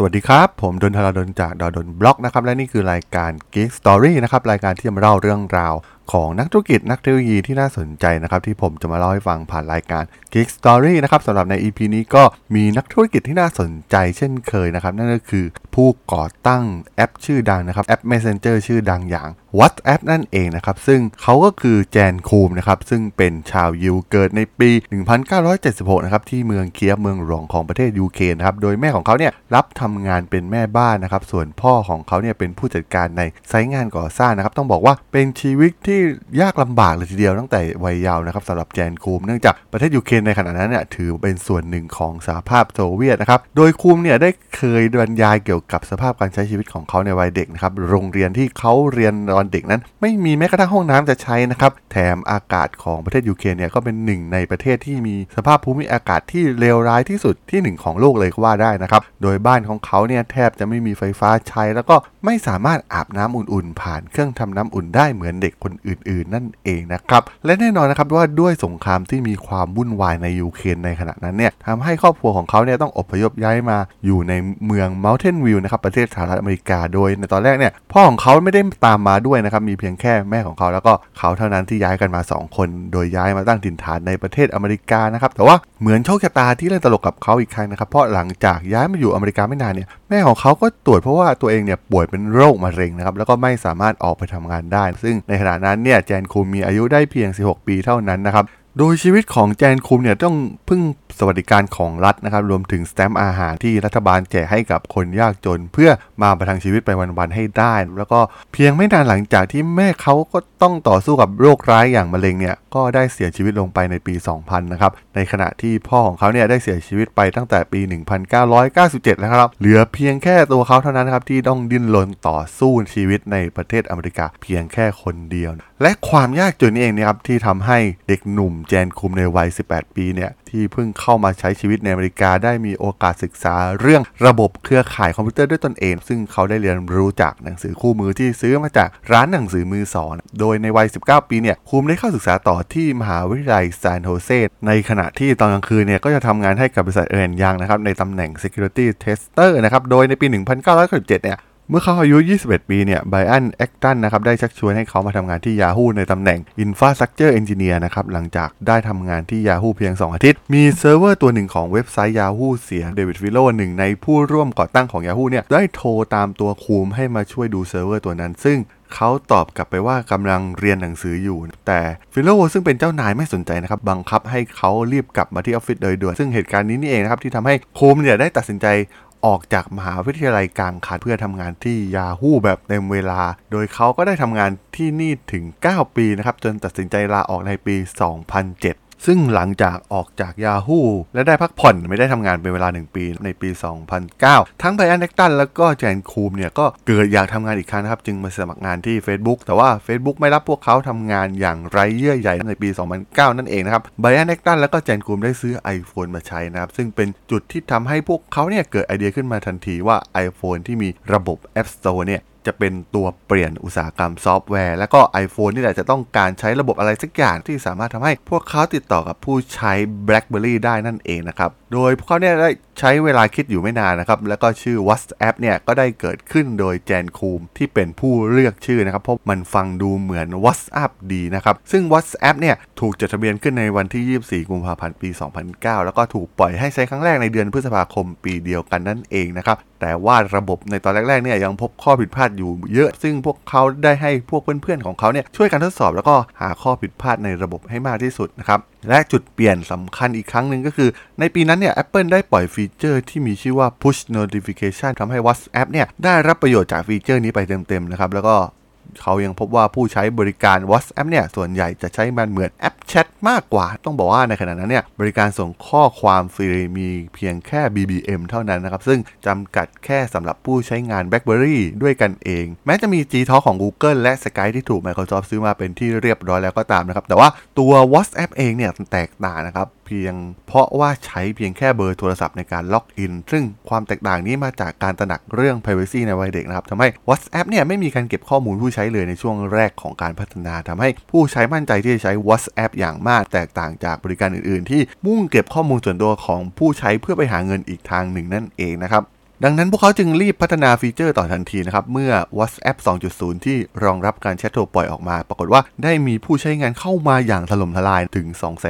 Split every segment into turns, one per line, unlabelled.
สวัสดีครับ ผมดนทราดนจากดอดนบล็อกนะครับ และนี่คือรายการ Geek Story นะครับ รายการที่จะมาเล่าเรื่องราว ของนักธุรกิจนักเทคโนโลยีที่น่าสนใจนะครับที่ผมจะมาเล่าให้ฟังผ่านรายการ Geek Story นะครับสำหรับใน EP นี้ก็มีนักธุรกิจที่น่าสนใจเช่นเคยนะครับนั่นก็คือผู้ก่อตั้งแอปชื่อดังนะครับแอป Messenger ชื่อดังอย่าง WhatsApp นั่นเองนะครับซึ่งเขาก็คือแจนคูมนะครับซึ่งเป็นชาวยิวเกิดในปี 1976 นะครับที่เมืองเคียฟเมืองหลวงของประเทศยูเครนนะครับโดยแม่ของเขาเนี่ยรับทำงานเป็นแม่บ้านนะครับส่วนพ่อของเขาเนี่ยเป็นผู้จัดการในไซต์งานก่อสร้างนะครับต้องบอกว่าเป็นชีวิตที่ยากลำบากเลยทีเดียวตั้งแต่วัยเยาว์นะครับสำหรับแจนคูมเนื่องจากประเทศยูเครนในขณะนั้นเนี่ยถือเป็นส่วนหนึ่งของสหภาพโซเวียตนะครับโดยคูมเนี่ยได้เคยบรรยายเกี่ยวกับสภาพการใช้ชีวิตของเขาในวัยเด็กนะครับโรงเรียนที่เขาเรียนตอนเด็กนั้น ไม่มีแม้กระทั่งห้องน้ำจะใช้นะครับแถมอากาศของประเทศยูเครนเนี่ยก็เป็นหนึ่งในประเทศที่มีสภาพภูมิอากาศที่เลวร้ายที่สุดที่หนึ่งของโลกเลยก็ว่าได้นะครับโดยบ้านของเขาเนี่ยแทบจะไม่มีไฟฟ้าใช้ แล้วก็ไม่สามารถอาบน้ำอุ่นๆ ผ่านเครื่องทำน้ำอุ่นได้เหมือนเด็กคนอื่นๆ นั่นเองนะครับ และแน่นอนนะครับว่าด้วยสงครามที่มีความวุ่นวายในยูเครนในขณะนั้นเนี่ยทำให้ครอบครัวของเขาเนี่ยต้องอพยพย้ายมาอยู่ในเมือง Mountain View นะครับประเทศสหรัฐอเมริกาโดยในตอนแรกเนี่ยพ่อของเขาไม่ได้ตามมาด้วยนะครับมีเพียงแค่แม่ของเขาแล้วก็เขาเท่านั้นที่ย้ายกันมา 2 คน โดยย้ายมาตั้งถิ่นฐานในประเทศอเมริกานะครับแต่ว่าเหมือนโชคชะตาที่เล่นตลกกับเขาอีกครั้งนะครับเพราะหลังจากย้ายมาอยู่อเมริกาไม่นานเนี่ยแม่ของเขาก็ตรวจเพราะว่าตัวเองเนี่ยป่วยเป็นโรคมะเร็งนะครับแล้วก็ไม่สามารถออกไปทำงานได้ ซึ่งในขณะนั้นั้นเนี่ยแจนคูมมีอายุได้เพียง 16 ปีเท่านั้นนะครับ โดยชีวิตของแจนคุมเนี่ยต้องพึ่งสวัสดิการของรัฐนะครับ รวมถึงสแตมป์อาหารที่รัฐบาลแจกให้กับคนยากจน เพื่อมาประทังชีวิตไปวันๆให้ได้ แล้วก็เพียงไม่นานหลังจากที่แม่เขาก็ต้องต่อสู้กับโรคร้ายอย่างมะเร็งเนี่ยก็ได้เสียชีวิตลงไปในปี 2000 นะครับ ในขณะที่พ่อของเขาเนี่ยได้เสียชีวิตไปตั้งแต่ปี 1997 แล้วครับ เหลือเพียงแค่ตัวเขาเท่านั้นครับที่ต้องดิ้นรนต่อสู้ชีวิตในประเทศอเมริกาเพียงแค่คนเดียว และความยากจนนี่เองนะครับที่ทำให้เด็กหนุ่มแจนคุมในวัย 18 ปีเนี่ยที่เพิ่งเข้ามาใช้ชีวิตในอเมริกาได้มีโอกาสศึกษาเรื่องระบบเครือข่ายคอมพิวเตอร์ด้วยตนเอง ซึ่งเขาได้เรียนรู้จากหนังสือคู่มือที่ซื้อมาจากร้านหนังสือมือสองโดยในวัย 19 ปีเนี่ยคุมได้เข้าศึกษาต่อที่มหาวิทยาลัยซานโฮเซในขณะที่ตอนกลางคืนเนี่ยก็จะทำงานให้กับบริษัท Ernst & Young นะครับในตำแหน่ง Security Tester นะครับโดยในปี 1997เนี่ย เมื่อเขาอายุ 21 ปีเนี่ยไบรอันแอคตันนะครับได้ชักชวนให้เขามาทำงานที่ Yahoo ในตำแหน่ง Infrastructure Engineer นะครับหลังจากได้ทำงานที่ Yahoo เพียง 2 อาทิตย์ มีเซิร์ฟเวอร์ตัวหนึ่งของเว็บไซต์ Yahoo เสียเดวิดฟิโลหนึ่งในผู้ร่วมก่อตั้งของ Yahoo เนี่ยได้โทรตามตัวคูมให้มาช่วยดูเซิร์ฟเวอร์ตัวนั้น ซึ่งเขาตอบกลับไปว่ากำลังเรียนหนังสืออยู่ แต่ฟิโลซึ่งเป็นเจ้านายไม่สนใจนะครับ บังคับให้เขารีบกลับมาที่ออฟฟิศโดยด่วนซึ่งเหตุการณ์นี้นี่เองนะครับที่ทำให้คูมเนี่ยได้ตัดสินใจ ออกจากมหาวิทยาลัยกลางคันเพื่อทำงานที่ Yahoo แบบเต็มเวลา โดยเขาก็ได้ทำงานที่นี่ถึง 9 ปีนะครับ จนตัดสินใจลาออกในปี 2007 ซึ่งหลังจากออกจาก Yahoo และได้พักผ่อนไม่ได้ทำงานเป็นเวลา 1 ปีในปี 2009 ทั้งไบอันเน็กตันแล้วก็แจนคูมเนี่ยก็เกิดอยากทำงานอีกครั้งนะครับ จึงมาสมัครงานที่ Facebook แต่ว่า Facebook ไม่รับพวกเขาทำงานอย่างไร้เยื่อใยในปี 2009 นั่นเองนะครับไบอันเน็กตันแล้วก็แจนคูมได้ซื้อ iPhone มาใช้นะครับ ซึ่งเป็นจุดที่ทำให้พวกเขาเนี่ยเกิดไอเดียขึ้นมาทันทีว่า iPhone ที่มีระบบ App Store เนี่ย จะเป็นตัวเปลี่ยนอุตสาหกรรมซอฟต์แวร์ และก็ iPhone นี่แหละจะต้องการใช้ระบบอะไรสักอย่างที่สามารถทำให้พวกเขาติดต่อกับผู้ใช้ BlackBerry ได้นั่นเองนะครับ โดยพวกเขาเนี่ยได้ใช้เวลาคิดอยู่ไม่นานนะครับ แล้วก็ชื่อ WhatsApp เนี่ยก็ได้เกิดขึ้นโดยแจนคูมที่เป็นผู้เลือกชื่อนะครับ เพราะมันฟังดูเหมือน WhatsApp ดีนะครับ ซึ่ง WhatsApp เนี่ยถูกจดทะเบียนขึ้นในวันที่ 24 กุมภาพันธ์ ปี 2009 แล้วก็ถูกปล่อยให้ใช้ครั้งแรกในเดือนพฤษภาคมปีเดียวกันนั่นเองนะครับ แต่ว่าระบบในตอนแรกๆเนี่ยยังพบข้อผิดพลาดอยู่เยอะ ซึ่งพวกเขาได้ให้พวกเพื่อนๆของเขาเนี่ยช่วยกันทดสอบ แล้วก็หาข้อผิดพลาดในระบบให้มากที่สุดนะครับและจุดเปลี่ยนสำคัญอีกครั้งหนึ่งก็คือ ในปีนั้นเนี่ย Apple ได้ปล่อย feature ที่มีชื่อว่า push notification ทำให้ WhatsApp เนี่ยได้รับประโยชน์จาก feature นี้ไปเต็มๆนะครับ แล้วก็เขายังพบว่าผู้ใช้บริการ WhatsApp เนี่ยส่วนใหญ่จะใช้มันเหมือนแอป แชทมากกว่า ต้องบอกว่าในขณะนั้นเนี่ยบริการส่งข้อความฟรีมีเพียงแค่ BBM เท่านั้นนะครับ ซึ่งจำกัดแค่สำหรับผู้ใช้งาน BlackBerry ด้วยกันเอง แม้จะมี Gtalk ของ Google และ Skype ที่ถูก Microsoft ซื้อมาเป็นที่เรียบร้อยแล้วก็ตามนะครับ แต่ว่าตัว WhatsApp เองเนี่ยแตกต่างนะครับ เพียง เพราะว่าใช้เพียงแค่เบอร์โทรศัพท์ในการล็อกอิน ซึ่งความแตกต่างนี้มาจากการตระหนักเรื่อง Privacy ในวัยเด็กนะครับทำให้ WhatsApp เนี่ยไม่มีการเก็บข้อมูลผู้ใช้เลยในช่วงแรกของการพัฒนาทำให้ผู้ใช้มั่นใจที่จะใช้ WhatsApp อย่างมากแตกต่างจากบริการอื่น ๆ ที่มุ่งเก็บข้อมูลส่วนตัวของผู้ใช้เพื่อไปหาเงินอีกทางหนึ่งนั่นเองนะครับ ดังนั้นพวกเขาจึงรีบพัฒนา feature ต่อทันทีนะครับ เมื่อ WhatsApp 2.0 ที่รองรับการแชทถูกปล่อยออกมา ปรากฏว่าได้มีผู้ใช้งานเข้ามาอย่างถล่มทลายถึง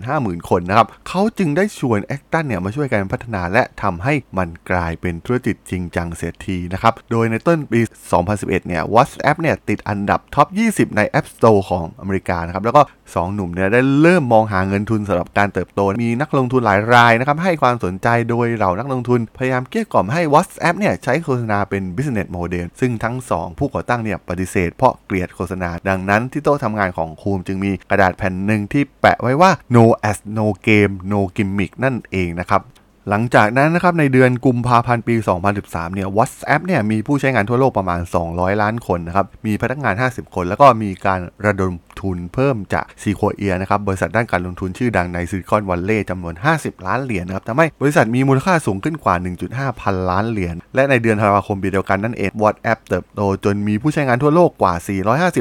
250,000 คนนะครับ เขาจึงได้ชวน a c t ันเนี่ยมาช่วยกันพัฒนาและทำให้มันกลายเป็นธุรกิจจริงจังเสียทีนะครับ โดยในต้นปี 2011 เนี่ย WhatsApp เนี่ยติดอันดับ top 20 ใน App Store ของอเมริกานะครับ แล้วก็ 2 หนุ่มเนี่ยได้เริ่มมองหาเงินทุนสำหรับการเติบโต มีนักลงทุนหลายรายนะครับให้ความสนใจโดยเหล่านักลงทุนพยายามเกลี้ยกล่อมให้ WhatsApp เนี่ยใช้โฆษณาเป็น business model ซึ่งทั้ง 2 ผู้ก่อตั้งเนี่ยปฏิเสธเพราะเกลียดโฆษณา ดังนั้นที่โต๊ะทำงานของคูมจึงมีกระดาษแผ่นหนึ่งที่แปะไว้ว่า no as no game no gimmick นั่นเองนะครับ หลังจากนั้นนะครับในเดือนกุมภาพันธ์ปี 2013 เนี่ย WhatsApp เนี่ยมีผู้ใช้งานทั่วโลกประมาณ 200 ล้านคนนะครับ มีพนักงาน 50 คน แล้วก็มีการระดมทุนเพิ่มจาก Sequoia นะครับบริษัทด้านการลงทุนชื่อดังในซิลิคอนวัลเลย์จำนวน 50 ล้านเหรียญนะครับทำให้บริษัทมีมูลค่าสูงขึ้นกว่า 1.5 พันล้านเหรียญ และในเดือนธันวาคมปีเดียวกันนั่นเอง WhatsApp เติบโตจนมีผู้ใช้งานทั่วโลกกว่า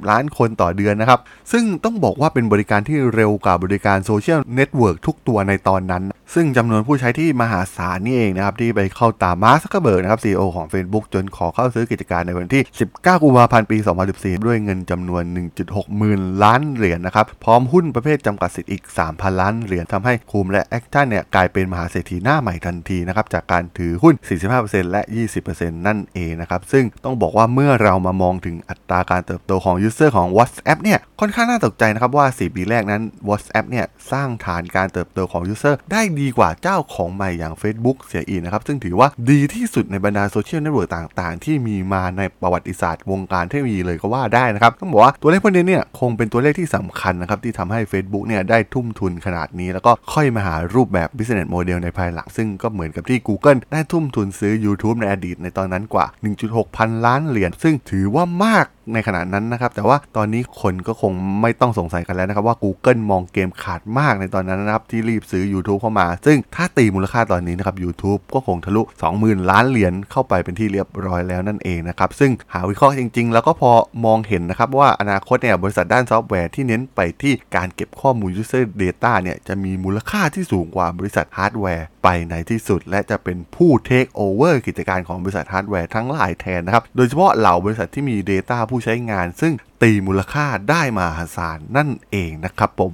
450 ล้านคนต่อเดือนนะครับ ซึ่งต้องบอกว่าเป็นบริการที่เร็วกว่าบริการโซเชียลเน็ตเวิร์กทุกตัวในตอนนั้น ซึ่งจำนวนผู้ใช้ที่มหาศาลนี่เองนะครับที่ไปเข้าตามมาร์คซักเบิร์กนะครับ CEO ของ Facebook จนขอเข้าซื้อกิจการในวันที่ 19 กุมภาพันธ์ปี 2014 ด้วยเงินจำนวน 1.6หมื่นล้านเหรียญนะครับพร้อมหุ้นประเภทจำกัดสิทธิ์อีก 3,000 ล้านเหรียญทำให้คูมและแอคตันเนี่ยกลายเป็นมหาเศรษฐีหน้าใหม่ทันทีนะครับจากการถือหุ้น 45%และ 20%นั่นเองนะครับซึ่งต้องบอกว่าเมื่อเรามามองถึงอัตราการเติบโตของ user ของ WhatsApp เนี่ยค่อนข้างน่าตกใจนะครับว่า 4 ปีแรกนั้น WhatsApp เนี่ยสร้างฐานการเติบโตของ user ได้ดีกว่าเจ้าของใหม่อย่าง Facebook เสียอีกนะครับ ซึ่งถือว่าดีที่สุดในบรรดาโซเชียลเน็ตเวิร์กต่างๆ ที่มีมาในประวัติศาสตร์วงการเทคโนโลยีเลยก็ว่าได้นะครับ ต้องบอกว่าตัวเลขพวกนี้เนี่ยคงเป็นตัวเลขที่สำคัญนะครับที่ทำให้ Facebook เนี่ยได้ทุ่มทุนขนาดนี้ แล้วก็ค่อยมาหารูปแบบ business model ในภายหลัง ซึ่งก็เหมือนกับที่ Google ได้ทุ่มทุนซื้อ YouTube ในอดีตในตอนนั้นกว่า 1.6 พันล้านเหรียญซึ่งถือว่ามาก ในขณะนั้นนะครับ แต่ว่าตอนนี้คนก็คงไม่ต้องสงสัยกันแล้วนะครับว่า Google มองเกมขาดมากในตอนนั้นนะครับ ที่รีบซื้อ YouTube เข้ามา ซึ่งถ้าตีมูลค่าตอนนี้นะครับ YouTube ก็คงทะลุ 20,000 ล้านเหรียญเข้าไปเป็นที่เรียบร้อยแล้วนั่นเองนะครับ ซึ่งหากวิเคราะห์จริง ๆ แล้วก็พอมองเห็นนะครับว่าอนาคตเนี่ยบริษัทด้านซอฟต์แวร์ที่เน้นไปที่การเก็บข้อมูล user data เนี่ยจะมีมูลค่าที่สูงกว่าบริษัทฮาร์ดแวร์ไปในที่สุด และจะเป็นผู้ take over กิจการของบริษัทฮาร์ดแวร์ทั้งหลายแทนนะครับโดยเฉพาะเหล่าบริษัทที่มี Data ผูู้้ใช้งาน ซึ่งตีมูลค่าได้มหาศาลนั่นเองนะครับผม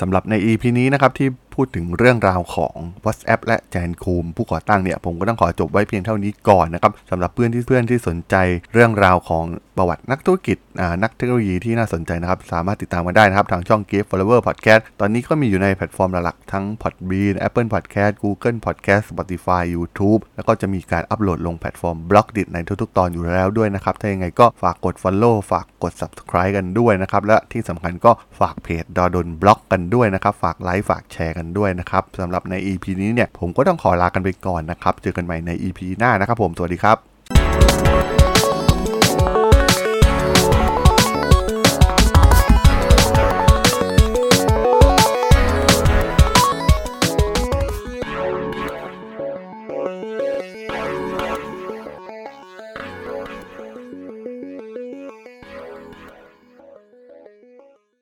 สำหรับใน EP นี้นะครับที่ พูดถึงเรื่องราวของ WhatsApp และแจนคูมผู้ก่อตั้งเนี่ย ผมก็ต้องขอจบไว้เพียงเท่านี้ก่อนนะครับสำหรับเพื่อนที่เพื่อนที่สนใจเรื่องราวของประวัตินักธุรกิจนักเทคโนโลยีที่น่าสนใจนะครับ สามารถติดตามมาได้นะครับ ทางช่อง Geek Forever Podcast ตอนนี้ก็มีอยู่ในแพลตฟอร์มหลักๆทั้ง Podbean Apple Podcast Google Podcast Spotify YouTube แล้วก็จะมีการอัปโหลดลงแพลตฟอร์ม b l o g d i t ในทุกๆ ตอนอยู่แล้วด้วยนะครับ ถ้ายังไงก็ฝากกด Follow ฝากกด Subscribe กันด้วยนะครับและที่สำคัญก็ฝากเพจดอดนบล็อกกันด้วยนะครับฝากไลค์ฝากแชร์กันด้วยนะครับสำหรับใน EP นี้เนี่ยผมก็ต้องขอลากันไปก่อนนะครับ เจอกันใหม่ใน EP หน้านะครับผม สวัสดีครับ